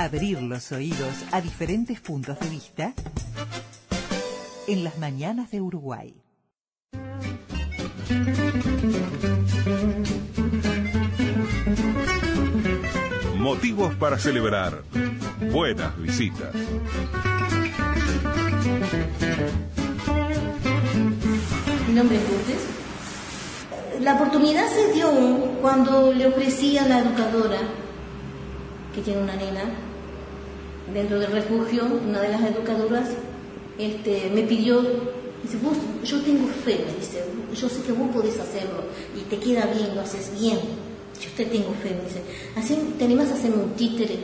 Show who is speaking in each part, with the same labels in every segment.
Speaker 1: Abrir los oídos a diferentes puntos de vista en las mañanas de Uruguay.
Speaker 2: Motivos para celebrar. Buenas visitas.
Speaker 3: Mi nombre es Lourdes. La oportunidad se dio cuando le ofrecí a la educadora, que tiene una nena, dentro del refugio, una de las educadoras, este, me pidió, dice, vos, yo tengo fe, me dice, yo sé que vos podés hacerlo y te queda bien, lo haces bien. Yo te tengo fe, me dice, así te animas a hacerme un títere.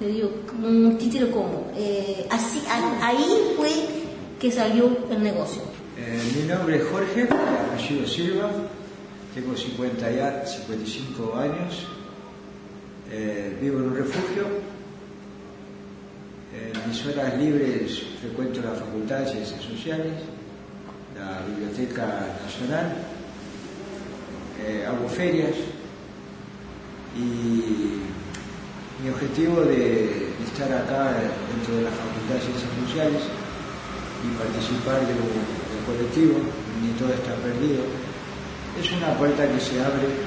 Speaker 3: Le digo, ¿un títere cómo? Eh, así, ahí fue que salió el negocio.
Speaker 4: Eh, mi nombre es Jorge, apellido Silva, tengo 50 ya, 55 años, eh, vivo en un refugio. En mis horas libres frecuento la Facultad de Ciencias Sociales, la Biblioteca Nacional, eh, hago ferias y mi objetivo de estar acá dentro de la Facultad de Ciencias Sociales y participar del colectivo, ni todo está perdido, es una puerta que se abre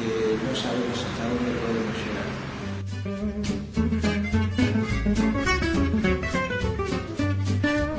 Speaker 4: que no sabemos hasta dónde podemos llegar.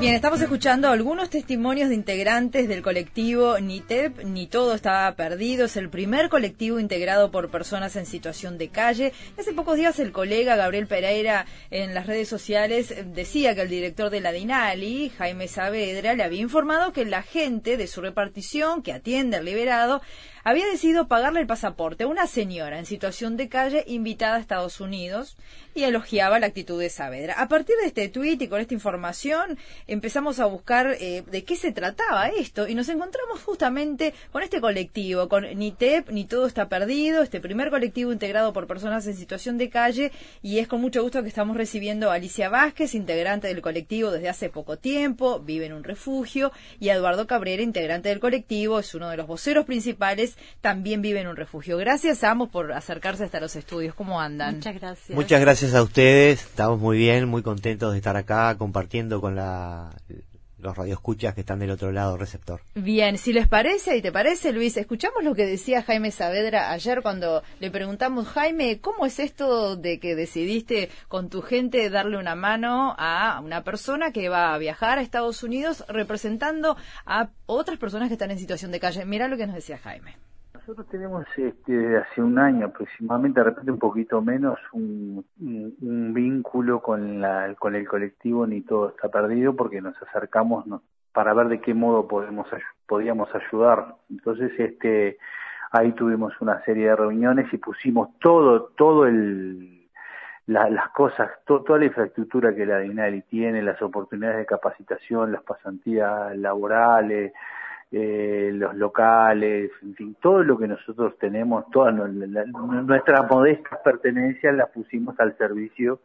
Speaker 5: Bien, estamos escuchando algunos testimonios de integrantes del colectivo NITEP, Ni Todo Estaba Perdido. Es el primer colectivo integrado por personas en situación de calle. Hace pocos días el colega Gabriel Pereira en las redes sociales decía que el director de la DINALI, Jaime Saavedra, le había informado que la gente de su repartición, que atiende al liberado, había decidido pagarle el pasaporte a una señora en situación de calle invitada a Estados Unidos y elogiaba la actitud de Saavedra. A partir de este tuit y con esta información empezamos a buscar eh, de qué se trataba esto y nos encontramos justamente con este colectivo, con NITEP, Ni Todo Está Perdido, este primer colectivo integrado por personas en situación de calle y es con mucho gusto que estamos recibiendo a Alicia Vázquez, integrante del colectivo desde hace poco tiempo, vive en un refugio, y a Eduardo Cabrera, integrante del colectivo, es uno de los voceros principales también vive en un refugio. Gracias a ambos por acercarse hasta los estudios. ¿Cómo andan?
Speaker 6: Muchas gracias.
Speaker 7: Muchas gracias a ustedes. Estamos muy bien, muy contentos de estar acá compartiendo con la, los radioescuchas que están del otro lado receptor.
Speaker 5: Bien, si les parece y te parece, Luis, escuchamos lo que decía Jaime Saavedra ayer cuando le preguntamos, Jaime, ¿cómo es esto de que decidiste con tu gente darle una mano a una persona que va a viajar a Estados Unidos representando a otras personas que están en situación de calle? Mira lo que nos decía Jaime.
Speaker 8: Nosotros tenemos este, hace un año aproximadamente, de repente un poquito menos, un, vínculo con, la, con el colectivo Ni Todo Está Perdido porque nos acercamos para ver de qué modo podemos, podíamos ayudar. Entonces, este, ahí tuvimos una serie de reuniones y pusimos todo, todo el, las cosas, toda la infraestructura que la DINALI tiene, las oportunidades de capacitación, las pasantías laborales, eh, los locales, en fin, todo lo que nosotros tenemos, todas nuestras modestas pertenencias las pusimos al servicio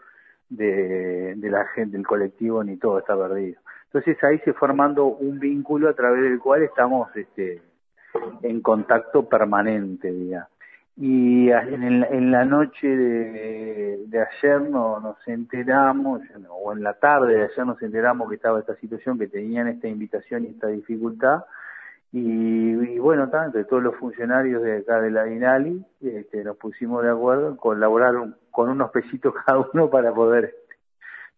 Speaker 8: de, la gente, del colectivo, ni todo está perdido. Entonces ahí se formando un vínculo a través del cual estamos este, en contacto permanente, digamos. Y en, la noche de, ayer no, nos enteramos, o en la tarde de ayer nos enteramos que estaba esta situación, que tenían esta invitación y esta dificultad, y, bueno, entre todos los funcionarios de acá de la DINALI este, nos pusimos de acuerdo en colaborar con unos pesitos cada uno para poder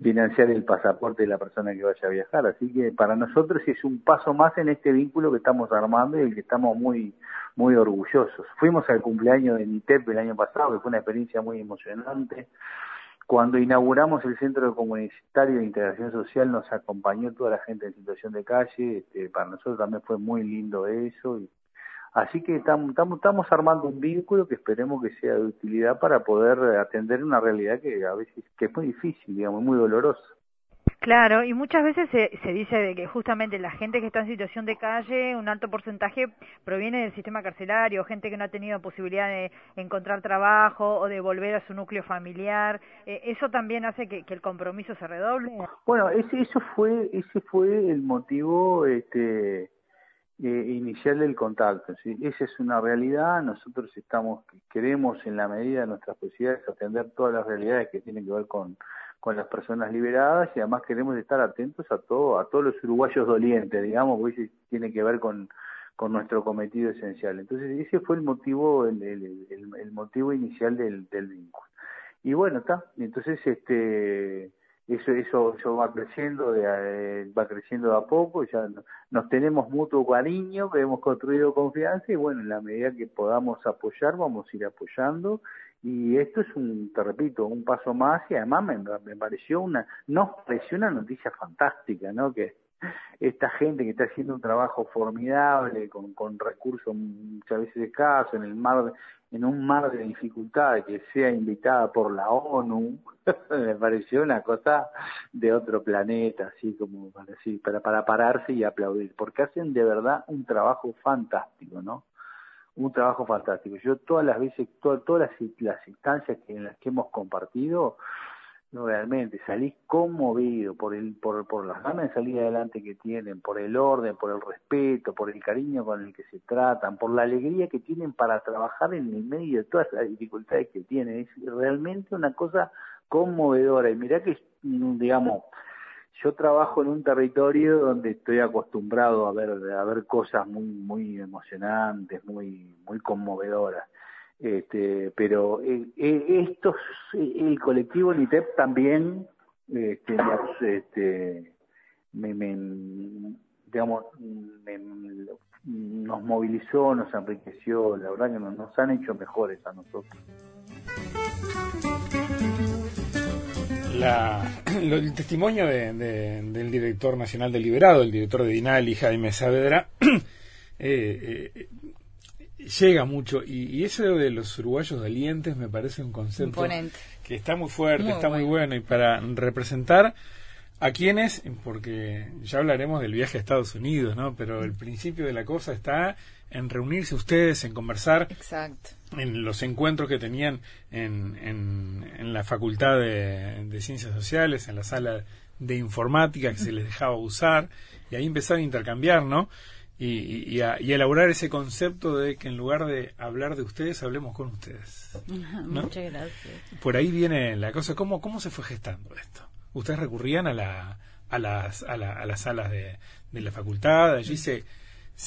Speaker 8: financiar el pasaporte de la persona que vaya a viajar. Así que para nosotros es un paso más en este vínculo que estamos armando y el que estamos muy, muy orgullosos. Fuimos al cumpleaños de NITEP el año pasado, que fue una experiencia muy emocionante. Cuando inauguramos el Centro Comunitario de Integración Social nos acompañó toda la gente en situación de calle, este, para nosotros también fue muy lindo eso. Y, así que estamos, armando un vínculo que esperemos que sea de utilidad para poder atender una realidad que a veces que es muy difícil, digamos, muy dolorosa.
Speaker 5: Claro, y muchas veces se, se dice de que justamente la gente que está en situación de calle, un alto porcentaje proviene del sistema carcelario, gente que no ha tenido posibilidad de encontrar trabajo o de volver a su núcleo familiar. Eh, ¿Eso también hace que, el compromiso se redoble?
Speaker 8: Bueno, ese, eso fue, ese fue el motivo este, eh, inicial del contacto. Esa es una realidad, nosotros estamos, queremos en la medida de nuestras posibilidades atender todas las realidades que tienen que ver con, con las personas liberadas y además queremos estar atentos a todo, a todos los uruguayos dolientes, digamos, porque tiene que ver con, con nuestro cometido esencial. Entonces ese fue el motivo, el, el, motivo inicial del, del vínculo. Y bueno, está, entonces este eso eso, va creciendo de, eh, va creciendo de a poco ya nos tenemos mutuo cariño hemos construido confianza y bueno en la medida que podamos apoyar vamos a ir apoyando y esto es un te repito un paso más y además me, me pareció una nos pareció una noticia fantástica no que esta gente que está haciendo un trabajo formidable con, con recursos muchas veces escasos en el mar en un mar de dificultades que sea invitada por la ONU, me pareció una cosa de otro planeta, así como para, así, para, para pararse y aplaudir, porque hacen de verdad un trabajo fantástico, ¿no? Un trabajo fantástico. Yo todas las veces, todas, las, instancias que, en las que hemos compartido, realmente salís conmovido por el por, por las ganas de salir adelante que tienen, por el orden, por el respeto, por el cariño con el que se tratan, por la alegría que tienen para trabajar en el medio de todas las dificultades que tienen. Es realmente una cosa conmovedora. Y mirá que, digamos, yo trabajo en un territorio donde estoy acostumbrado a ver a ver cosas muy muy emocionantes, muy muy conmovedoras este, pero eh, eh, estos, el colectivo NITEP también este, nos, este, me, digamos, nos movilizó, nos enriqueció, la verdad que nos, han hecho mejores a nosotros.
Speaker 6: La, el testimonio de, del director nacional deliberado, el director de Dinali, Jaime Saavedra, eh, eh, llega mucho. Y, eso de los uruguayos dolientes me parece un concepto que está muy fuerte, está muy bueno. Y para representar a quienes, porque ya hablaremos del viaje a Estados Unidos, ¿no? Pero el principio de la cosa está en reunirse ustedes, en conversar,
Speaker 5: Exacto.
Speaker 6: en los encuentros que tenían en, en, la Facultad de, de, Ciencias Sociales, en la sala de informática que se les dejaba usar, y ahí empezar a intercambiar, ¿no? y, a, elaborar ese concepto de que en lugar de hablar de ustedes, hablemos con ustedes.
Speaker 5: Muchas gracias.
Speaker 6: Por ahí viene la cosa. ¿Cómo, cómo se fue gestando esto? ¿Ustedes recurrían a, la, a, las, a, las salas de, de la facultad? Allí se,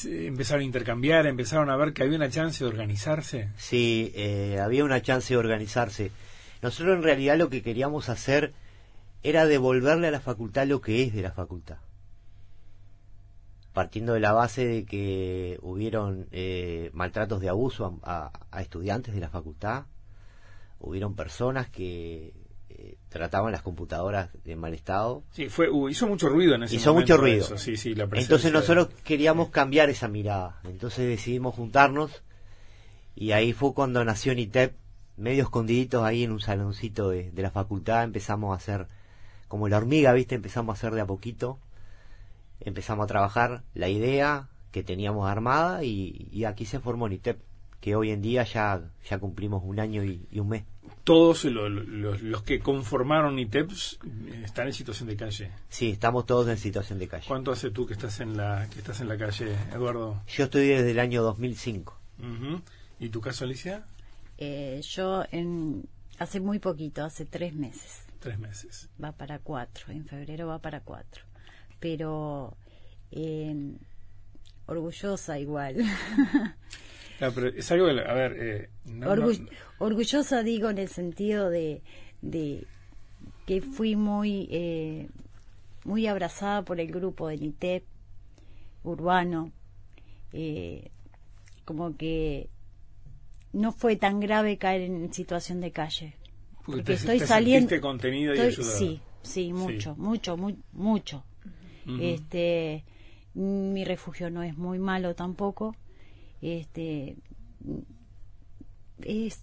Speaker 6: empezaron a intercambiar, empezaron a ver que había una chance de organizarse.
Speaker 7: Sí, eh, había una chance de organizarse. Nosotros en realidad lo que queríamos hacer era devolverle a la facultad lo que es de la facultad partiendo de la base de que hubieron eh, maltratos de abuso a, estudiantes de la facultad, hubieron personas que eh, trataban las computadoras de mal estado.
Speaker 6: Sí, fue, hizo mucho ruido en ese
Speaker 7: hizo mucho ruido.
Speaker 6: Sí, sí, la
Speaker 7: Entonces nosotros queríamos cambiar esa mirada. Entonces decidimos juntarnos y ahí fue cuando nació NITEP, medio escondiditos ahí en un saloncito de, de la facultad, empezamos a hacer como la hormiga, ¿viste? Empezamos a hacer de a poquito empezamos a trabajar la idea que teníamos armada y, aquí se formó NITEP, que hoy en día ya, ya cumplimos un año y, un mes.
Speaker 6: ¿Todos los que conformaron NITEP están en situación de calle?
Speaker 7: Sí, estamos todos en situación de calle.
Speaker 6: ¿Cuánto hace tú que estás en la, que estás en la calle, Eduardo?
Speaker 7: Yo estoy desde el año 2005.
Speaker 6: ¿Y tu caso, Alicia?
Speaker 9: Eh, yo en, hace muy poquito, hace tres meses.
Speaker 6: Tres meses.
Speaker 9: Va para cuatro, en febrero va para cuatro pero eh, orgullosa igual.
Speaker 6: es algo, a ver, eh,
Speaker 9: orgullosa digo en el sentido de, de que fui muy, eh, muy abrazada por el grupo de NITEP urbano, eh, como que no fue tan grave caer en situación de calle.
Speaker 6: Porque, estoy saliendo. contenido y
Speaker 9: Sí, sí, mucho, mucho, muy, mucho. Este mi refugio no es muy malo tampoco este es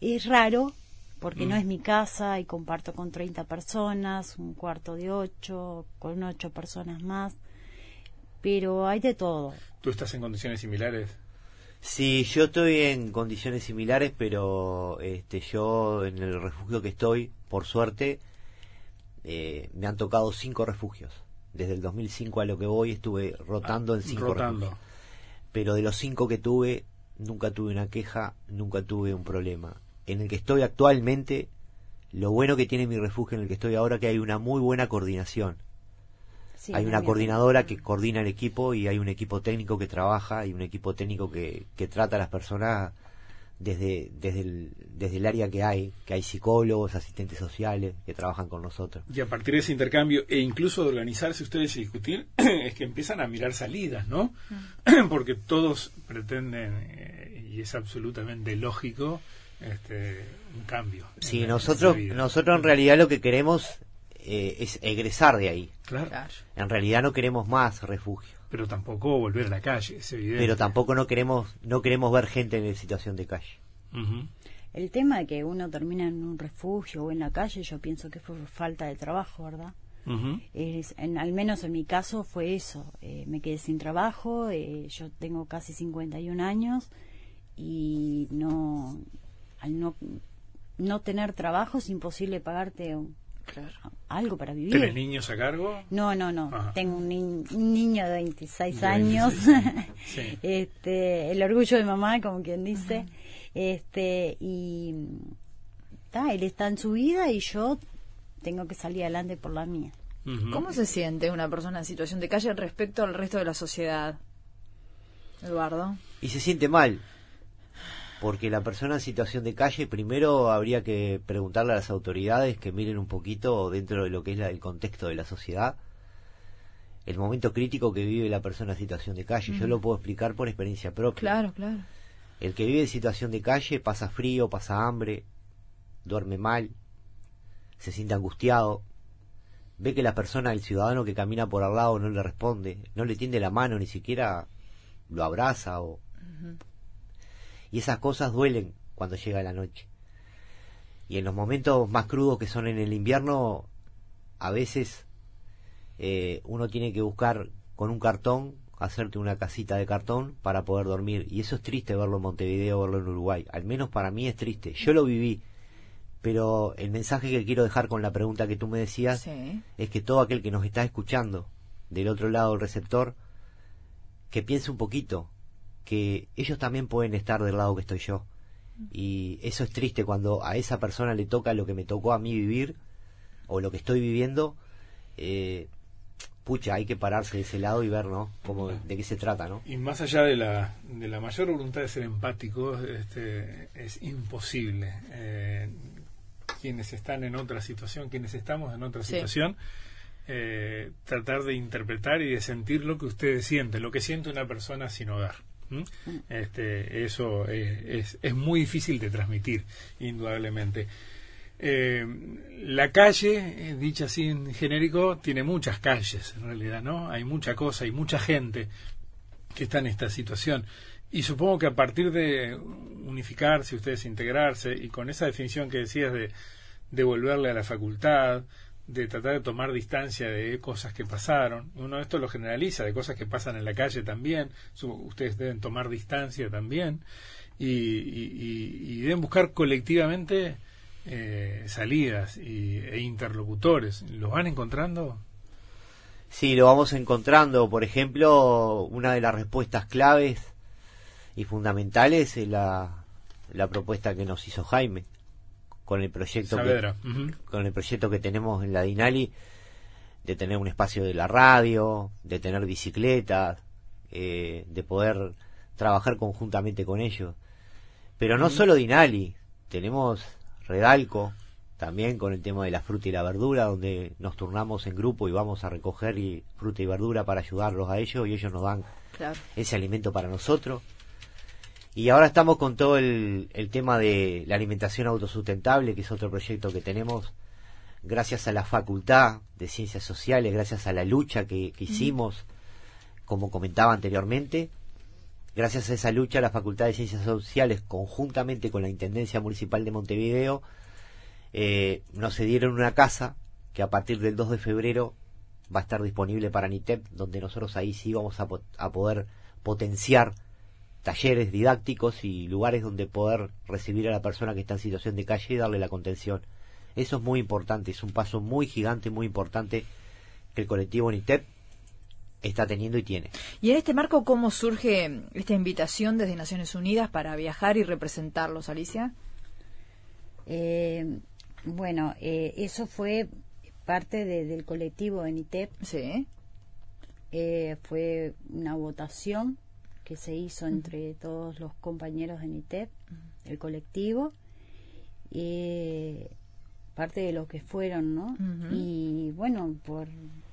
Speaker 9: es raro porque no mm. es mi casa y comparto con 30 personas, un cuarto de ocho, con ocho personas más, pero hay de todo.
Speaker 6: ¿Tú estás en condiciones similares?
Speaker 7: Sí, yo estoy en condiciones similares, pero este, yo en el refugio que estoy, por suerte, eh, me han tocado cinco refugios desde el 2005 a lo que voy estuve rotando en cinco
Speaker 6: Rotando.
Speaker 7: refugios. Pero de los cinco que tuve, nunca tuve una queja, nunca tuve un problema. En el que estoy actualmente, lo bueno que tiene mi refugio en el que estoy ahora que hay una muy buena coordinación.
Speaker 9: Sí,
Speaker 7: hay una coordinadora que coordina el equipo y hay un equipo técnico que trabaja y un equipo técnico que, que trata a las personas desde, desde, el, desde el área que hay, que hay psicólogos, asistentes sociales que trabajan con nosotros.
Speaker 6: Y a partir de ese intercambio e incluso de organizarse ustedes y discutir, es que empiezan a mirar salidas, ¿no? Porque todos pretenden, eh, y es absolutamente lógico, este, un cambio.
Speaker 7: Sí,
Speaker 6: en
Speaker 7: nosotros, nosotros en realidad lo que queremos eh, es egresar de ahí.
Speaker 6: Claro.
Speaker 7: En realidad no queremos más refugio,
Speaker 6: Pero tampoco volver a la calle, es evidente.
Speaker 7: pero tampoco no queremos no queremos ver gente en situación de calle.
Speaker 9: El tema de que uno termina en un refugio o en la calle, yo pienso que fue falta de trabajo, ¿verdad? Es, en, al menos en mi caso fue eso. Eh, me quedé sin trabajo, eh, yo tengo casi 51 años y no, al no, no tener trabajo es imposible pagarte un- algo para vivir.
Speaker 6: ¿Tenés niños a cargo?
Speaker 9: No, no, no.
Speaker 6: Ajá.
Speaker 9: Tengo un, ni- un niño de 26
Speaker 6: De
Speaker 9: años.
Speaker 6: 26 años, sí.
Speaker 9: este, el orgullo de mamá, como quien dice. Este, y ta, él está en su vida y yo tengo que salir adelante por la mía.
Speaker 5: ¿Cómo se siente una persona en situación de calle respecto al resto de la sociedad? Eduardo.
Speaker 7: Y se siente mal, porque la persona en situación de calle, primero habría que preguntarle a las autoridades que miren un poquito dentro de lo que es la- el contexto de la sociedad, el momento crítico que vive la persona en situación de calle. Yo lo puedo explicar por experiencia propia.
Speaker 5: Claro, claro.
Speaker 7: El que vive en situación de calle pasa frío, pasa hambre, duerme mal, se siente angustiado, ve que la persona, el ciudadano que camina por al lado no le responde, no le tiende la mano, ni siquiera lo abraza o... Y esas cosas duelen cuando llega la noche. Y en los momentos más crudos que son en el invierno, a veces eh, uno tiene que buscar con un cartón, hacerte una casita de cartón para poder dormir. Y eso es triste verlo en Montevideo, verlo en Uruguay. Al menos para mí es triste. Yo lo viví. Pero el mensaje que quiero dejar con la pregunta que tú me decías
Speaker 5: Sí.
Speaker 7: es que todo aquel que nos está escuchando del otro lado del receptor, que piense un poquito, que ellos también pueden estar del lado que estoy yo. Y eso es triste cuando a esa persona le toca lo que me tocó a mí vivir, o lo que estoy viviendo, eh, pucha, hay que pararse de ese lado y ver, ¿no? Cómo, de qué se trata, ¿no?
Speaker 6: Y más allá de la, de la mayor voluntad de ser empático, este, es imposible. Eh, quienes están en otra situación, quienes estamos en otra
Speaker 5: Sí.
Speaker 6: situación, eh, tratar de interpretar y de sentir lo que ustedes sienten, lo que siente una persona sin hogar. Este, eso es, es muy difícil de transmitir, indudablemente. Eh, la calle, eh, dicha así en genérico, tiene muchas calles en realidad, ¿no? Hay mucha cosa, hay mucha gente que está en esta situación. Y supongo que a partir de unificarse, ustedes integrarse, y con esa definición que decías de devolverle a la facultad, de tratar de tomar distancia de cosas que pasaron, uno esto lo generaliza, de cosas que pasan en la calle también, ustedes deben tomar distancia también, y deben buscar colectivamente eh, salidas y, e interlocutores. ¿Los van encontrando?
Speaker 7: Sí, lo vamos encontrando. Por ejemplo, una de las respuestas claves y fundamentales es la, la propuesta que nos hizo Jaime con el proyecto que, con el proyecto que tenemos en la Dinali de tener un espacio de la radio, de tener bicicletas, eh, de poder trabajar conjuntamente con ellos. Pero no solo Dinali, tenemos Redalco también con el tema de la fruta y la verdura, donde nos turnamos en grupo y vamos a recoger y- fruta y verdura para ayudarlos a ellos y ellos nos dan
Speaker 5: Claro.
Speaker 7: ese alimento para nosotros. Y ahora estamos con todo el, el tema de la alimentación autosustentable, que es otro proyecto que tenemos, gracias a la Facultad de Ciencias Sociales, gracias a la lucha que, que hicimos, como comentaba anteriormente. Gracias a esa lucha, la Facultad de Ciencias Sociales, conjuntamente con la Intendencia Municipal de Montevideo, eh, nos cedieron una casa que a partir del 2 de febrero va a estar disponible para NITEP, donde nosotros ahí sí vamos a, po- a poder potenciar talleres didácticos y lugares donde poder recibir a la persona que está en situación de calle y darle la contención. Eso es muy importante, es un paso muy gigante, muy importante que el colectivo NITEP está teniendo y tiene.
Speaker 5: Y en este marco, ¿cómo surge esta invitación desde Naciones Unidas para viajar y representarlos, Alicia?
Speaker 9: Eh, bueno, eh, eso fue parte de- del colectivo de NITEP.
Speaker 5: Sí.
Speaker 9: Eh, fue una votación que se hizo entre todos los compañeros de NITEP, el colectivo, y parte de lo que fueron, ¿no? Y bueno, por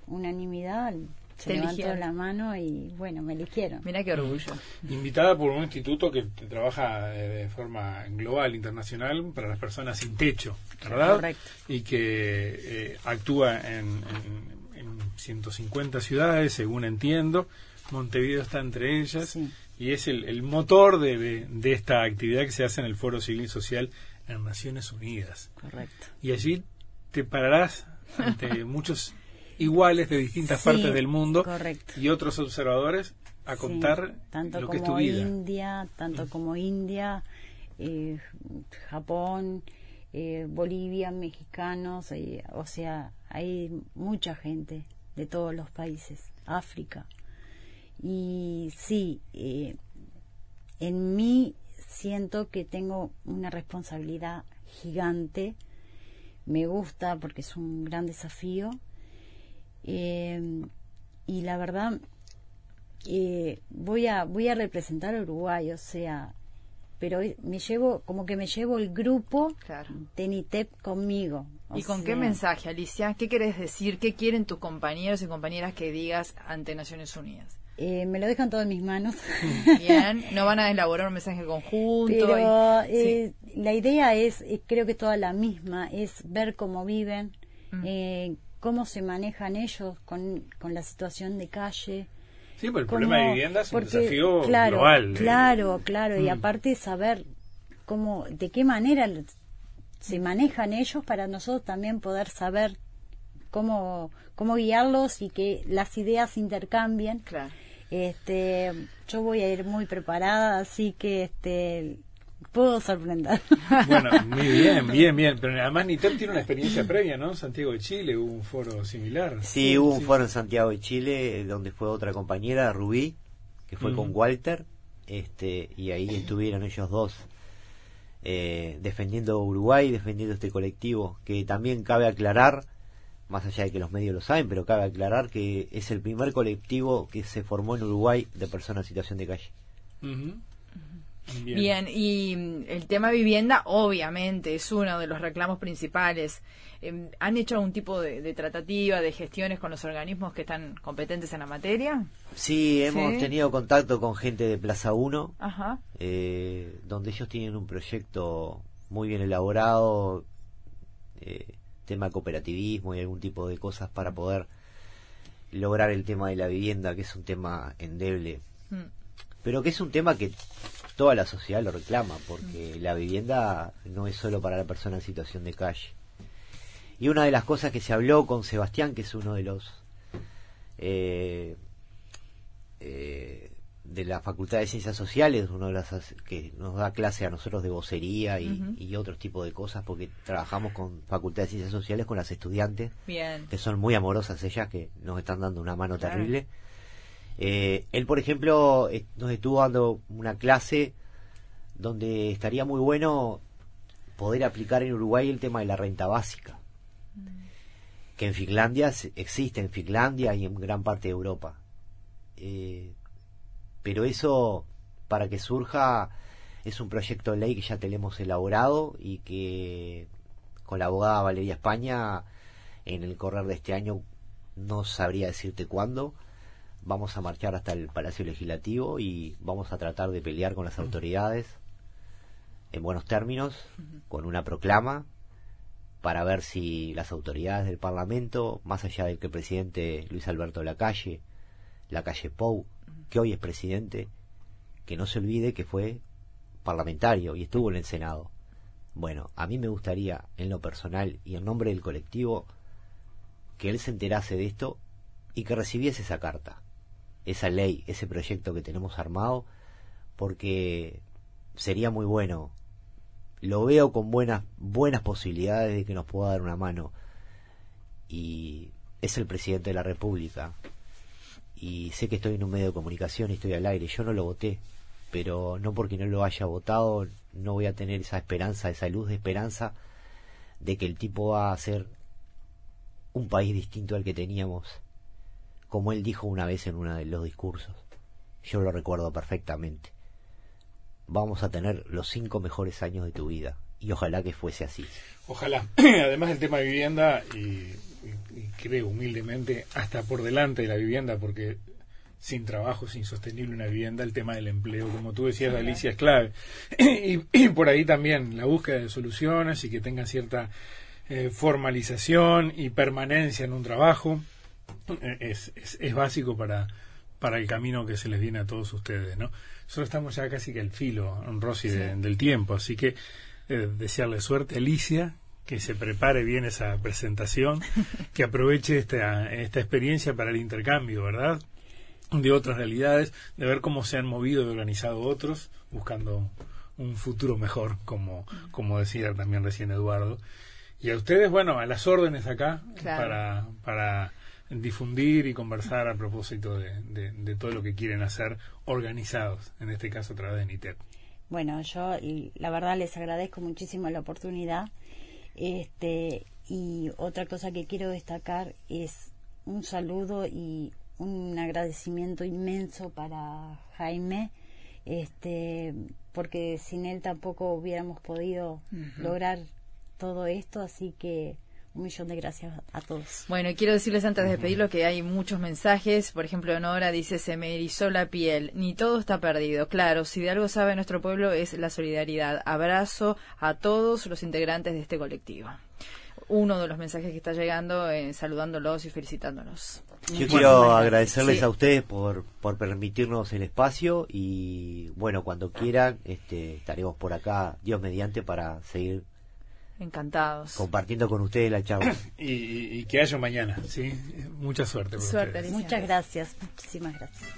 Speaker 9: unanimidad se
Speaker 5: Te
Speaker 9: levantó
Speaker 5: eligieron.
Speaker 9: la mano y bueno, me eligieron.
Speaker 5: Mira qué orgullo.
Speaker 6: Invitada por un instituto que trabaja eh, de forma global, internacional, para las personas sin techo, ¿verdad?
Speaker 9: Correcto.
Speaker 6: Y que eh, actúa en, en- en 150 ciudades, según entiendo. Montevideo está entre ellas.
Speaker 9: Sí.
Speaker 6: Y es el, el motor de, de- de esta actividad que se hace en el Foro Civil y Social en Naciones Unidas.
Speaker 9: Correcto.
Speaker 6: Y allí te pararás ante muchos iguales de distintas
Speaker 9: Sí,
Speaker 6: partes del mundo
Speaker 9: correcto.
Speaker 6: y otros observadores a
Speaker 9: Sí,
Speaker 6: contar
Speaker 9: tanto
Speaker 6: lo
Speaker 9: como
Speaker 6: que es tu vida.
Speaker 9: India, tanto como India, eh, Japón, eh, Bolivia, mexicanos, eh, o sea, hay mucha gente de todos los países, África. Y sí, eh, en mí siento que tengo una responsabilidad gigante. Me gusta porque es un gran desafío. Eh, y la verdad, eh, voy a voy a representar a Uruguay, o sea, pero me llevo como que me llevo el grupo
Speaker 5: Claro.
Speaker 9: de NITEP conmigo.
Speaker 5: ¿Y con qué mensaje, Alicia? ¿Qué querés decir? ¿Qué quieren tus compañeros y compañeras que digas ante Naciones Unidas?
Speaker 9: Eh, me lo dejan todo en mis manos.
Speaker 5: Bien, no van a elaborar un mensaje conjunto.
Speaker 9: Pero
Speaker 5: y-
Speaker 9: eh, la idea es, eh, creo que toda la misma, es ver cómo viven,
Speaker 5: Mm.
Speaker 9: eh, cómo se manejan ellos con, con la situación de calle.
Speaker 6: Sí, pero el
Speaker 9: cómo-
Speaker 6: problema de vivienda es un
Speaker 9: porque,
Speaker 6: desafío
Speaker 9: claro,
Speaker 6: global. eh.
Speaker 9: Claro, claro, y
Speaker 6: Mm.
Speaker 9: aparte saber cómo, de qué manera se manejan ellos para nosotros también poder saber cómo, cómo guiarlos y que las ideas se intercambien.
Speaker 5: Claro.
Speaker 9: Este, yo voy a ir muy preparada, así que este, puedo sorprender.
Speaker 6: Bueno, muy bien, bien, bien. Pero además NITEP tiene una experiencia previa, ¿no? En Santiago de Chile hubo un foro similar.
Speaker 7: Sí, hubo un foro en Santiago de Chile eh, donde fue otra compañera, Rubí, que fue con Walter, este, y ahí estuvieron ellos dos eh, defendiendo Uruguay, defendiendo este colectivo, que también cabe aclarar, más allá de que los medios lo saben, pero cabe aclarar que es el primer colectivo que se formó en Uruguay de personas en situación de calle.
Speaker 5: Bien. y mm, el tema vivienda obviamente es uno de los reclamos principales. Em, ¿Han hecho algún tipo de, de tratativa, de gestiones con los organismos que están competentes en la materia?
Speaker 7: Sí, hemos
Speaker 5: Sí.
Speaker 7: tenido contacto con gente de Plaza 1,
Speaker 5: Ajá.
Speaker 7: eh, donde ellos tienen un proyecto muy bien elaborado, eh, tema cooperativismo y algún tipo de cosas para poder lograr el tema de la vivienda, que es un tema endeble,
Speaker 5: Mm.
Speaker 7: pero que es un tema que toda la sociedad lo reclama, porque la vivienda no es solo para la persona en situación de calle. Y una de las cosas que se habló con Sebastián, que es uno de los eh, eh, de la Facultad de Ciencias Sociales, uno de las as- que nos da clase a nosotros de vocería y, otros tipos de cosas, porque trabajamos con Facultad de Ciencias Sociales con las estudiantes,
Speaker 5: Bien.
Speaker 7: que son muy amorosas ellas, que nos están dando una mano
Speaker 5: Claro.
Speaker 7: terrible. Eh, él, por ejemplo, eh, nos estuvo dando una clase donde estaría muy bueno poder aplicar en Uruguay el tema de la renta básica, que en Finlandia existe, en Finlandia y en gran parte de Europa. Eh, pero eso, para que surja, es un proyecto de ley que ya tenemos elaborado y que con la abogada Valeria España, en el correr de este año, no sabría decirte cuándo, vamos a marchar hasta el Palacio Legislativo y vamos a tratar de pelear con las autoridades en buenos términos, con una proclama, para ver si las autoridades del Parlamento, más allá del que el presidente Luis Alberto Lacalle, Lacalle Pou, que hoy es presidente, que no se olvide que fue parlamentario y estuvo en el Senado. Bueno, a mí me gustaría, en lo personal y en nombre del colectivo, que él se enterase de esto y que recibiese esa carta, esa ley, ese proyecto que tenemos armado, porque sería muy bueno. Lo veo con buenas buenas posibilidades de que nos pueda dar una mano y es el presidente de la República. Y sé que estoy en un medio de comunicación y estoy al aire. Yo no lo voté, pero no porque no lo haya votado, no voy a tener esa esperanza, esa luz de esperanza de que el tipo va a hacer un país distinto al que teníamos, como él dijo una vez en uno de los discursos. Yo lo recuerdo perfectamente. Vamos a tener los cinco mejores años de tu vida. Y ojalá que fuese así.
Speaker 6: Ojalá. Además del tema de vivienda, y, y creo humildemente, hasta por delante de la vivienda, porque sin trabajo es insostenible una vivienda, el tema del empleo, como tú decías, Alicia, es clave. y, y, por ahí también la búsqueda de soluciones y que tenga cierta eh, formalización y permanencia en un trabajo eh, es, es, es, básico para, para el camino que se les viene a todos ustedes, ¿no? Nosotros estamos ya casi que al filo, Rosy, sí. de, del tiempo, así que eh, desearle suerte a Alicia, que se prepare bien esa presentación, que aproveche esta, esta experiencia para el intercambio, ¿verdad? de otras realidades, de ver cómo se han movido y organizado otros, buscando un futuro mejor, como, como decía también recién Eduardo. Y a ustedes, bueno, a las órdenes acá claro. para, para difundir y conversar a propósito de, de, de, todo lo que quieren hacer organizados, en este caso a través de NITEP.
Speaker 9: Bueno, yo la verdad les agradezco muchísimo la oportunidad. Este, y otra cosa que quiero destacar es un saludo y un agradecimiento inmenso para Jaime, este, porque sin él tampoco hubiéramos podido uh -huh. lograr todo esto, así que un millón de gracias a todos.
Speaker 5: Bueno, y quiero decirles antes de despedirlo que hay muchos mensajes. Por ejemplo, Nora dice, se me erizó la piel. Ni todo está perdido. Claro, si de algo sabe nuestro pueblo es la solidaridad. Abrazo a todos los integrantes de este colectivo. Uno de los mensajes que está llegando, eh, saludándolos y felicitándolos.
Speaker 7: Yo quiero agradecerles sí. a ustedes por, por permitirnos el espacio y bueno, cuando quieran este, estaremos por acá, Dios mediante, para seguir
Speaker 5: Encantados.
Speaker 7: Compartiendo con ustedes la charla.
Speaker 6: y, y, y, que haya mañana, ¿sí? Mucha suerte.
Speaker 9: suerte Muchas gracias, muchísimas gracias.